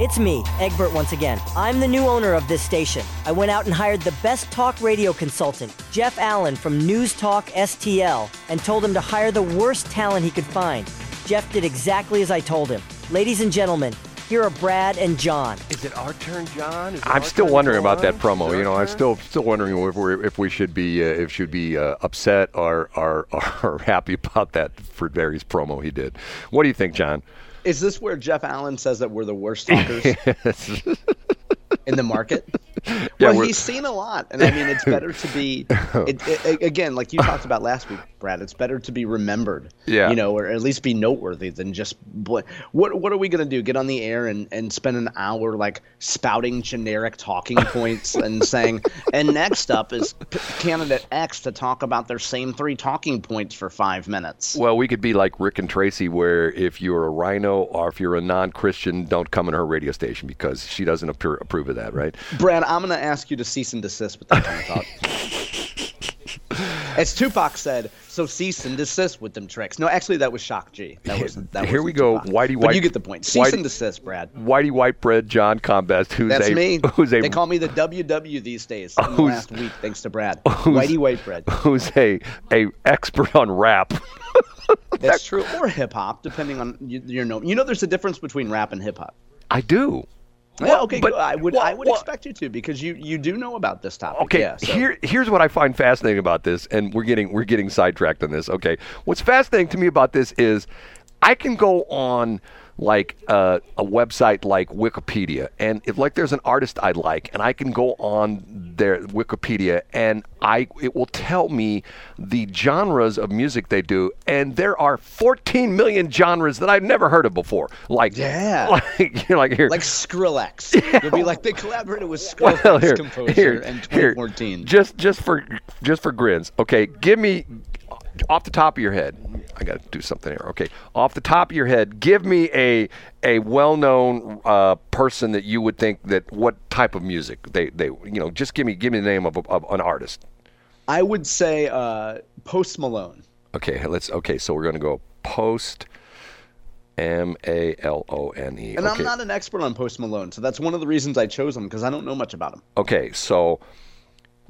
It's me, Egbert, once again. I'm the new owner of this station. I went out and hired the best talk radio consultant, Jeff Allen from News Talk STL, and told him to hire the worst talent he could find. Jeff did exactly as I told him. Ladies and gentlemen, here are Brad and John. Is it our turn, John? Is it I'm still wondering about that promo. You know, our I'm still still wondering if we if we should be uh, if should be uh, upset or, or or happy about that for Barry's promo he did. What do you think, John? Is this where Jeff Allen says that we're the worst talkers in the market? Yeah, well, he's seen a lot, and I mean, it's better to be. It, it, again, like you talked about last week, Brad. It's better to be remembered, Yeah. you know, or at least be noteworthy than just. Bl- what What are we gonna do? Get on the air and and spend an hour like spouting generic talking points and saying, and next up is p- candidate X to talk about their same three talking points for five minutes. Well, we could be like Rick and Tracy, where if you're a RINO or if you're a non-Christian, don't come in her radio station because she doesn't appro- approve of that, right? Brad, I'm going to ask you to cease and desist with that kind of talk. As Tupac said, so cease and desist with them tricks. No, actually, that was Shock G. That was that Here we go. Tupac. Whitey But you get the point. Cease Whitey- and desist, Brad. Whitey Whitebread, John Combest, who's That's a me. who's a they call me the WW these days. In the last week, thanks to Brad. Whitey Whitebread. who's a a expert on rap. That's true. Or hip hop, depending on your know. You know, there's a difference between rap and hip hop. I do. Yeah, okay, but- I would well, I would well- expect you to because you you do know about this topic. Okay, yeah, so- here here's what I find fascinating about this, and we're getting we're getting sidetracked on this. Okay, what's fascinating to me about this is I can go on like uh, a website like Wikipedia, and if like there's an artist I like, and I can go on their Wikipedia, and I it will tell me the genres of music they do, and there are 14 million genres that I've never heard of before. Like Yeah. like you're like here like Skrillex. You'll be like they collaborated with Skrillex well, here, composer here, in here. Just, just for, just for grins. Okay, give me off the top of your head. I got to do something here. Okay, off the top of your head, give me a a well-known uh, person that you would think that what type of music they they you know just give me give me the name of, a, of an artist. I would say uh, Post Malone. Okay, let's. Okay, so we're gonna go post. M A L O N E. And Okay. I'm not an expert on Post Malone, so that's one of the reasons I chose him because I don't know much about him. Okay, so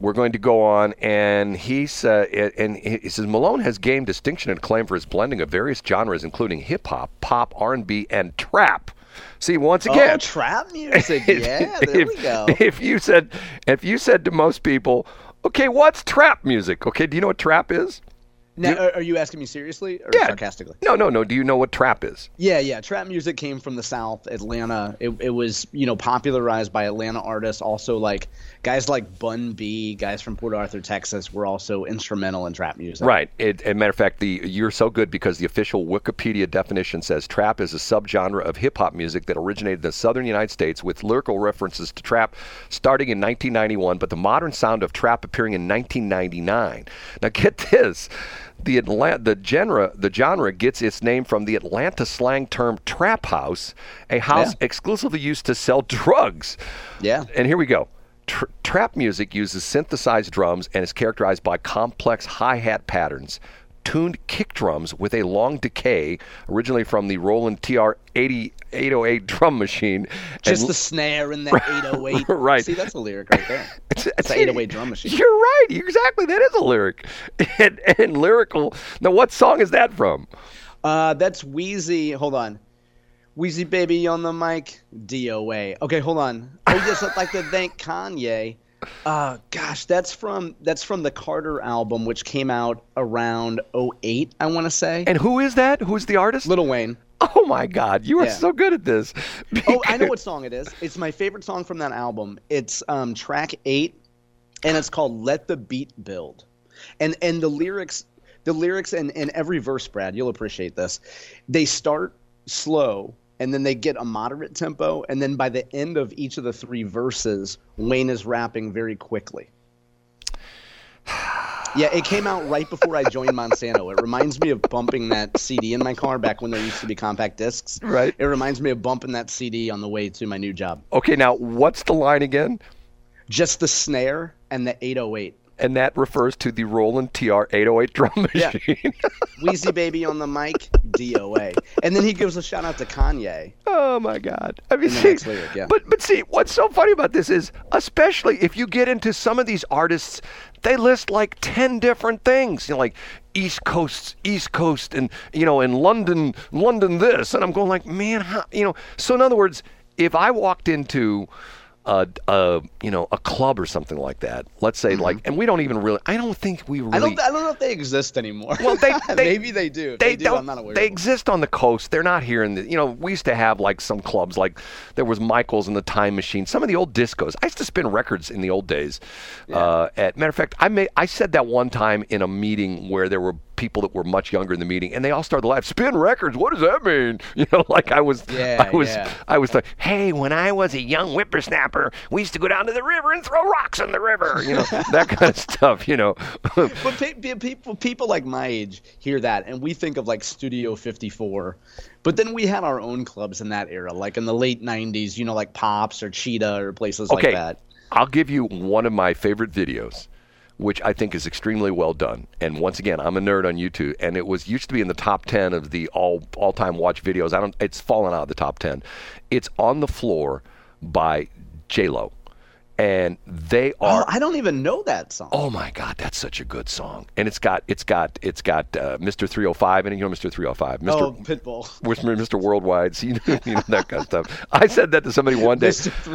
we're going to go on, and he said, and he says Malone has gained distinction and acclaim for his blending of various genres, including hip hop, pop, R and B, and trap. See, once oh, again, Oh, trap music. Yeah, there if, we go. If you said, if you said to most people, okay, what's trap music? Okay, do you know what trap is? Now, are, are you asking me seriously or Yeah. sarcastically? No, no, no. Do you know what trap is? Yeah, yeah. Trap music came from the South, Atlanta. It, it was, you know, popularized by Atlanta artists. Also, like guys like Bun B, guys from Port Arthur, Texas, were also instrumental in trap music. Right. It, as a matter of fact, the you're so good because the official Wikipedia definition says trap is a subgenre of hip hop music that originated in the southern United States with lyrical references to trap starting in 1991, but the modern sound of trap appearing in 1999. Now get this. The Atlanta, the genre, the genre gets its name from the Atlanta slang term "trap house," a house Yeah. exclusively used to sell drugs. Yeah. And here we go. Tr- trap music uses synthesized drums and is characterized by complex hi hat patterns, tuned kick drums with a long decay, originally from the Roland TR 80, 808 drum machine. Just and- the snare in that 808. Right. See, that's a lyric right there. It's, It's an 808 drum machine. You're right. Exactly. That is a lyric. And, and lyrical. Now, what song is that from? Uh, that's Weezy. Hold on. Weezy Baby on the mic. DOA. Okay, hold on. I just would like to thank Kanye. Uh, gosh, that's from that's from the Carter album, which came out around 08, I want to say. And who is that? Who's the artist? Lil Wayne. oh, my God. You are Yeah. so good at this. Oh, I know what song it is. It's my favorite song from that album. It's um, track eight, and it's called "Let the Beat Build." And and the lyrics, the lyrics, and and every verse, Brad, you'll appreciate this. They start slow and then they get a moderate tempo, and then by the end of each of the three verses, Wayne is rapping very quickly. Yeah, it came out right before I joined Monsanto. It reminds me of bumping that CD in my car back when there used to be compact discs. Right. It reminds me of bumping that CD on the way to my new job. Okay, now what's the line again? Just the snare and the 808. And that refers to the Roland TR 808 drum Yeah. machine. Weezy Baby on the mic, DOA. And then he gives a shout out to Kanye. Oh my God! I mean, see, lyric, yeah. but but see, what's so funny about this is, especially if you get into some of these artists, they list like ten different things. You know, like East Coast, East Coast, and you know, in London, London this, and I'm going like, man, how, you know. So in other words, if I walked into a, a you know a club or something like that, let's say like, and we don't even really, I don't think we really. Mm-hmm. I don't. I don't know if they exist anymore. Well, they, they maybe they do. If they, do. don't. I'm not aware. They exist on the coast. They're not here in the. You know, we used to have like some clubs, like there was Michaels and the Time Machine. Some of the old discos. I used to spin records in the old days. Uh, at matter of fact, I made. I said that one time in a meeting where there were people that were much younger in the meeting, and they all started to laugh. Spin records? What does that mean? You know, like I was. Yeah, I was. yeah. I was like, hey, when I was a young whippersnapper, we used to go down to the river and throw rocks in the river. You know, that kind of stuff. You know. But pe- pe- people, people like my age hear that, and we think of like Studio 54. But then we had our own clubs in that era, like in the late 90s. You know, like Pops or Cheetah or places okay, like that. I'll give you one of my favorite videos, which I think is extremely well done. And once again, I'm a nerd on YouTube, and it was used to be in the top ten of the all all time watch videos. I don't. It's fallen out of the top ten. It's on the floor by J Lo, and they Oh, are. I don't even know that song. Oh my God, that's such a good song, and it's got it's got it's got uh, Mr. 305 and you know Mr. 305, Mr. Oh, Pitbull. Mr. Worldwide, so you know, you know that kind of stuff. I said that to somebody one day.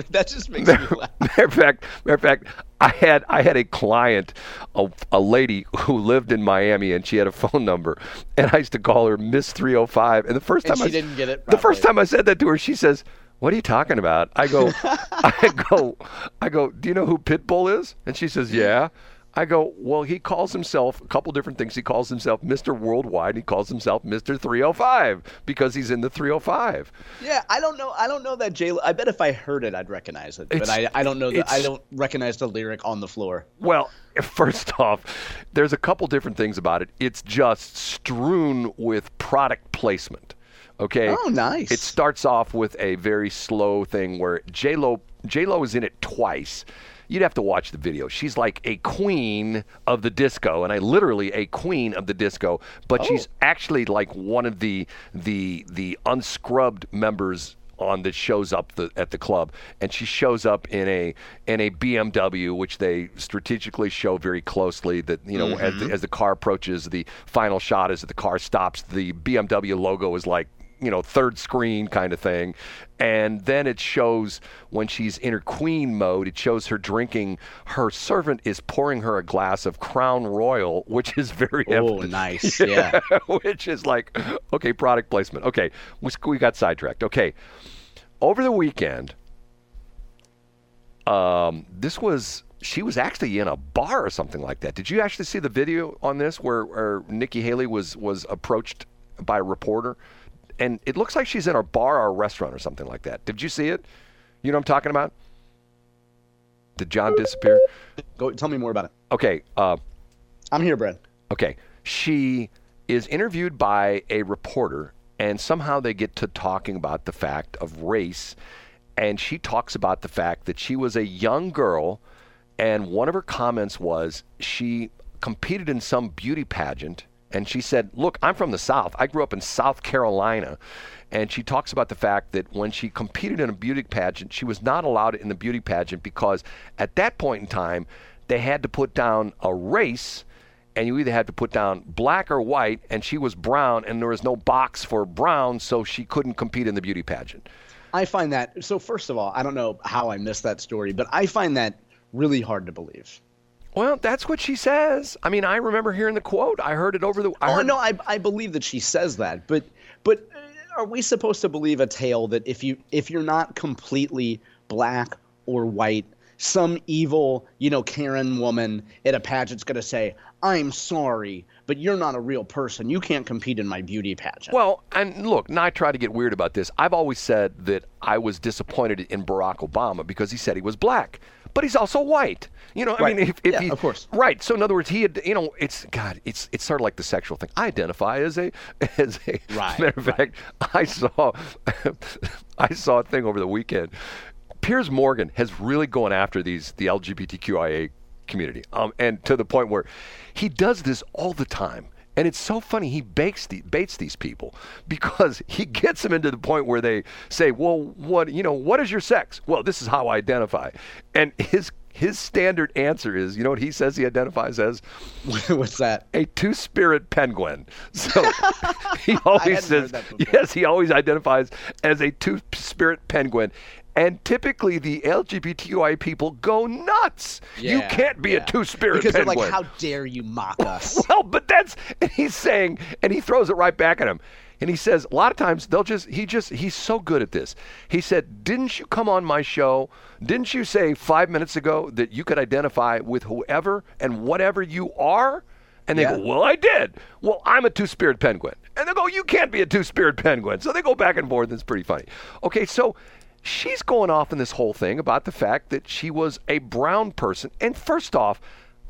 That just makes me laugh. Matter of fact, matter of fact, I had I had a client, a, a lady who lived in Miami, and she had a phone number, and I used to call her Miss 305. And the first And time she I, didn't get it The first time I said that to her, she says, "What are you talking about?" I go, I go, I go. Do you know who Pitbull is? And she says, "Yeah." I go, well, he calls himself a couple different things. He calls himself Mr. Worldwide. He calls himself Mr. 305 because he's in the 305. Yeah, I don't know. I don't know that J. I bet if I heard it, I'd recognize it. But I, I don't know that. I don't recognize the lyric on the floor. Well, first off, there's a couple different things about it. It's just strewn with product placement. Okay. Oh, nice. It starts off with a very slow thing where J Lo J Lo is in it twice. You'd have to watch the video. She's like a queen of the disco, and I literally a queen of the disco. But oh. she's actually like one of the the the unscrubbed members on that shows up the, at the club, and she shows up in a in a BMW, which they strategically show very closely. That you know, as, the, mm-hmm. as the car approaches, the final shot is that the car stops. The BMW logo is like you know third screen kind of thing. And then it shows when she's in her queen mode it shows her drinking. Her servant is pouring her a glass of crown royal which is very Oh, evident. nice. Yeah. which is like okay product placement. Okay we, we got sidetracked. Okay. Over the weekend um, this was she was actually in a bar or something like that. Did you actually see the video on this where, where nikki haley was was approached by a reporter and it looks like she's in a bar or a restaurant or something like that did you see it you know what i'm talking about did john disappear Go tell me more about it. okay uh, I'm here, Brad. Okay. She is interviewed by a reporter, and somehow they get to talking about the fact of race. And she talks about the fact that she was a young girl, and one of her comments was she competed in some beauty pageant. And she said, Look, I'm from the South. I grew up in South Carolina. And she talks about the fact that when she competed in a beauty pageant, she was not allowed in the beauty pageant because at that point in time, they had to put down a race and you either had to put down black or white, and she was brown, and there was no box for brown, so she couldn't compete in the beauty pageant. I find that so. First of all, I don't know how I missed that story, but I find that really hard to believe. Well, that's what she says. I mean, I remember hearing the quote. I heard it over the. I Oh heard, no, I I believe that she says that, but but uh, are we supposed to believe a tale that if you if you're not completely black or white, some evil, you know, Karen woman at a pageant's going to say, "I'm sorry, but you're not a real person. You can't compete in my beauty pageant." Well, and look, not try to get weird about this. I've always said that I was disappointed in Barack Obama because he said he was black, but he's also white. You know, I Right. mean, if, if Yeah, he, of course. right. So in other words, he had, you know, it's God, it's it's sort of like the sexual thing. I identify as a as a Right, matter of right. fact, I saw I saw a thing over the weekend. Piers Morgan has really gone after these the LGBTQIA community, um, and to the point where he does this all the time. And it's so funny. He bakes the, baits these people because he gets them into the point where they say, "Well, what you know? What is your sex?" Well, this is how I identify. And his his standard answer is, you know what he says he identifies as? What's that? a two-spirit penguin. So he always says heard that before. yes. He always identifies as a two-spirit penguin. And typically, the LGBTQI people go nuts. you can't be yeah. a two-spirit because penguin. they're like, "How dare you mock us?" Well, but that's and he's saying, and he throws it right back at him. And he says a lot of times they'll just he just he's so good at this. He said, "Didn't you come on my show? Didn't you say 5 minutes ago that you could identify with whoever and whatever you are?" And they Yeah. go, "Well, I did." Well, I'm a two-spirit penguin. And they go, "You can't be a two-spirit penguin." So they go back and forth. It's pretty funny. Okay, so she's going off in this whole thing about the fact that she was a brown person. And first off,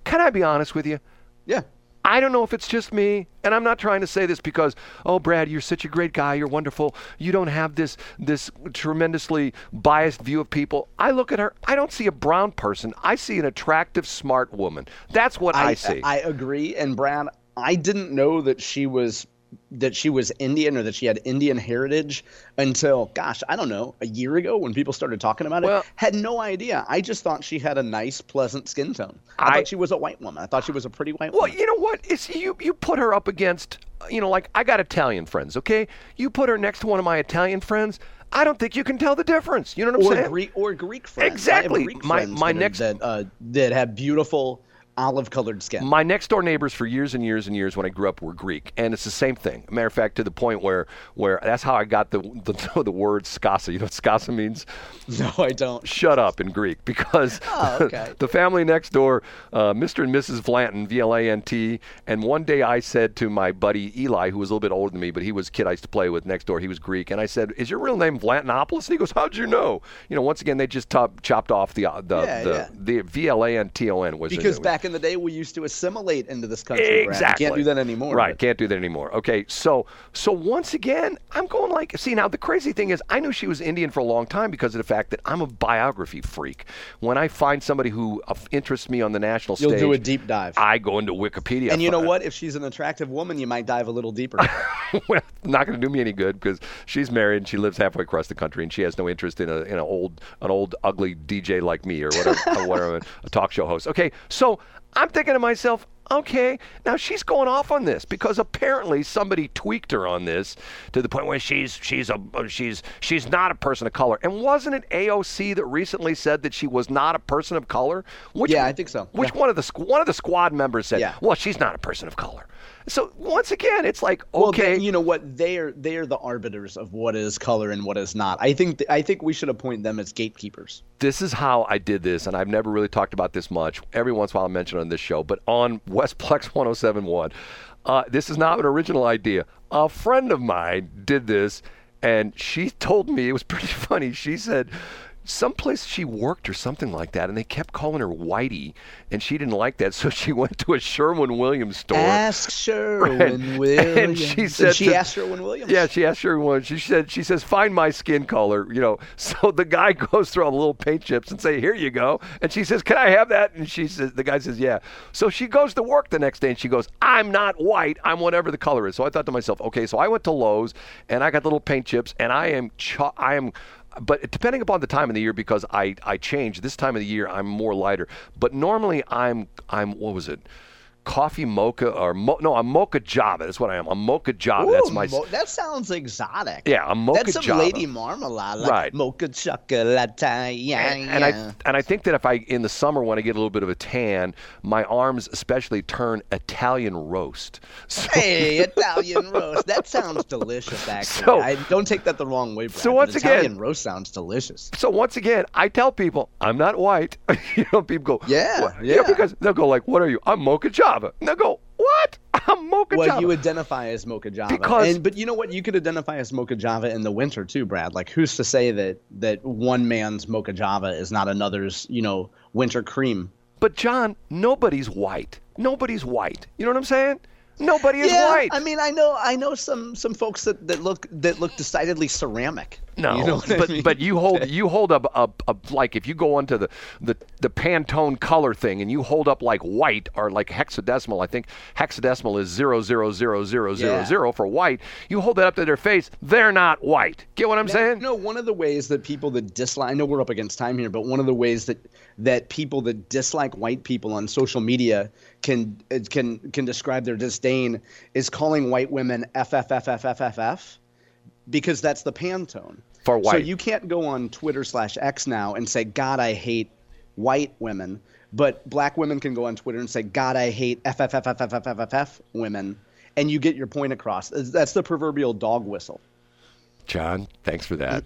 can I be honest with you? yeah. I don't know if it's just me, and I'm not trying to say this because, oh, Brad, you're such a great guy, you're wonderful. You don't have this this tremendously biased view of people. I look at her, I don't see a brown person. I see an attractive, smart woman. That's what I, see. I agree. And Brad, I didn't know that she was that she was Indian or that she had Indian heritage until, gosh, I don't know, a year ago when people started talking about it. Well- had no idea. I just thought she had a nice, pleasant skin tone. I, I- thought she was a white woman. I thought she was a pretty white Well, woman. you know what? It's you. You put her up against, you know, like I got Italian friends. Okay, you put her next to one of my Italian friends. I don't think you can tell the difference. You know what I'm or saying? Greek or Greek friends. Exactly. Greek My- friends my that, are- next- that uh, that have beautiful olive-colored skin. My next door neighbors for years and years and years when I grew up were Greek, and it's the same thing. Matter of fact, to the point where where that's how I got the the, the word skasa. You know what skasa means? no, I don't. Shut up in Greek, because Oh, okay. the family next door, uh, Mr. and Mrs. Vlanton, V L A N T, and one day I said to my buddy Eli, who was a little bit older than me, but he was a kid I used to play with next door. He was Greek, and I said, "Is your real name Vlantonopoulos?" And he goes, "How'd you know?" You know, once again, they just top, chopped off the uh, the Yeah, the, yeah. the V L A N T O N was Because back in the day, we used to assimilate into this country. Exactly. Can't do that anymore. Right, but- can't do that anymore. Okay, so so once again, I'm going like, see now the crazy thing is, I knew she was Indian for a long time because of the fact that I'm a biography freak. When I find somebody who uh, interests me on the national stage, You'll stage, do a deep dive. I go into Wikipedia. and you know what? If she's an attractive woman, you might dive a little deeper. well, not going to do me any good because she's married and she lives halfway across the country and she has no interest in a in an old an old ugly DJ like me or whatever, or whatever a talk show host. Okay, so I'm thinking to myself, okay, now she's going off on this because apparently somebody tweaked her on this to the point where she's she's a she's she's not a person of color. And wasn't it AOC that recently said that she was not a person of color? Which, Yeah, I think so. Which Yeah. one of the one of the squad members said, Yeah. well, she's not a person of color. So once again, it's like Well, okay, then, you know what? They're they're the arbiters of what is color and what is not. I think I think we should appoint them as gatekeepers. this is how I did this, and I've never really talked about this much. Every once in a while I mention it on this show, but on Westplex 1071, uh, this is not an original idea. A friend of mine did this, and she told me it was pretty funny. She said, someplace she worked or something like that, and they kept calling her Whitey, and she didn't like that, so she went to a Sherwin Williams store. Ask Sherwin And- Williams. and she said she to- asked Sherwin Williams. Yeah, she asked her one. She said, she says, find my skin color, you know. So the guy goes through all the little paint chips and say, here you go. And she says, can I have that? And she says, the guy says, yeah. So she goes to work the next day and she goes, I'm not white. I'm whatever the color is. So I thought to myself, okay, so I went to Lowe's and I got little paint chips and I am, I am. But depending upon the time of the year, because I, I change this time of the year, I'm more lighter. But normally I'm I'm what was it? Coffee mocha or mo- no, a mocha java. That's what I am. A mocha java. That's my. mo- that sounds exotic. Yeah, a mocha java. That's some java. lady marmalade, like Right. Mocha chocolate, yeah, and, and yeah. I and I think that if I in the summer when I get a little bit of a tan, my arms especially turn Italian roast. So, Hey, Italian roast. That sounds delicious, actually. So- I don't take that the wrong way, Brad. So once again- Italian roast sounds delicious. so once again, I tell people I'm not white. you know, people go, Yeah, "What?" You know, yeah. because they'll go like, "What are you?" I'm mocha java. And they'll go, "What? I'm mocha Well, java." you identify as Mocha Java, Because- and, but you know what? You could identify as Mocha Java in the winter too, Brad. Like, who's to say that that one man's Mocha Java is not another's, you know, winter cream? but John, nobody's white. Nobody's white. You know what I'm saying? Nobody is yeah, white. I mean, I know, I know some some folks that, that look that look decidedly ceramic. No, you know what I but mean? but you hold you hold up a, a like if you go onto the, the the Pantone color thing and you hold up like white or like hexadecimal, I think hexadecimal is zero zero zero zero zero zero for white. You hold that up to their face, they're not white. Get what I'm saying? No, one of the ways that people that dislike I know we're up against time here, but one of the ways that that people that dislike white people on social media can uh, can can describe their disdain is calling white women FFFFFFF because that's the Pantone. For white. So you can't go on Twitter slash X now and say, God, I hate white women. But black women can go on Twitter and say, God, I hate FFFFFFFF women. And you get your point across. That's the proverbial dog whistle. John, thanks for that.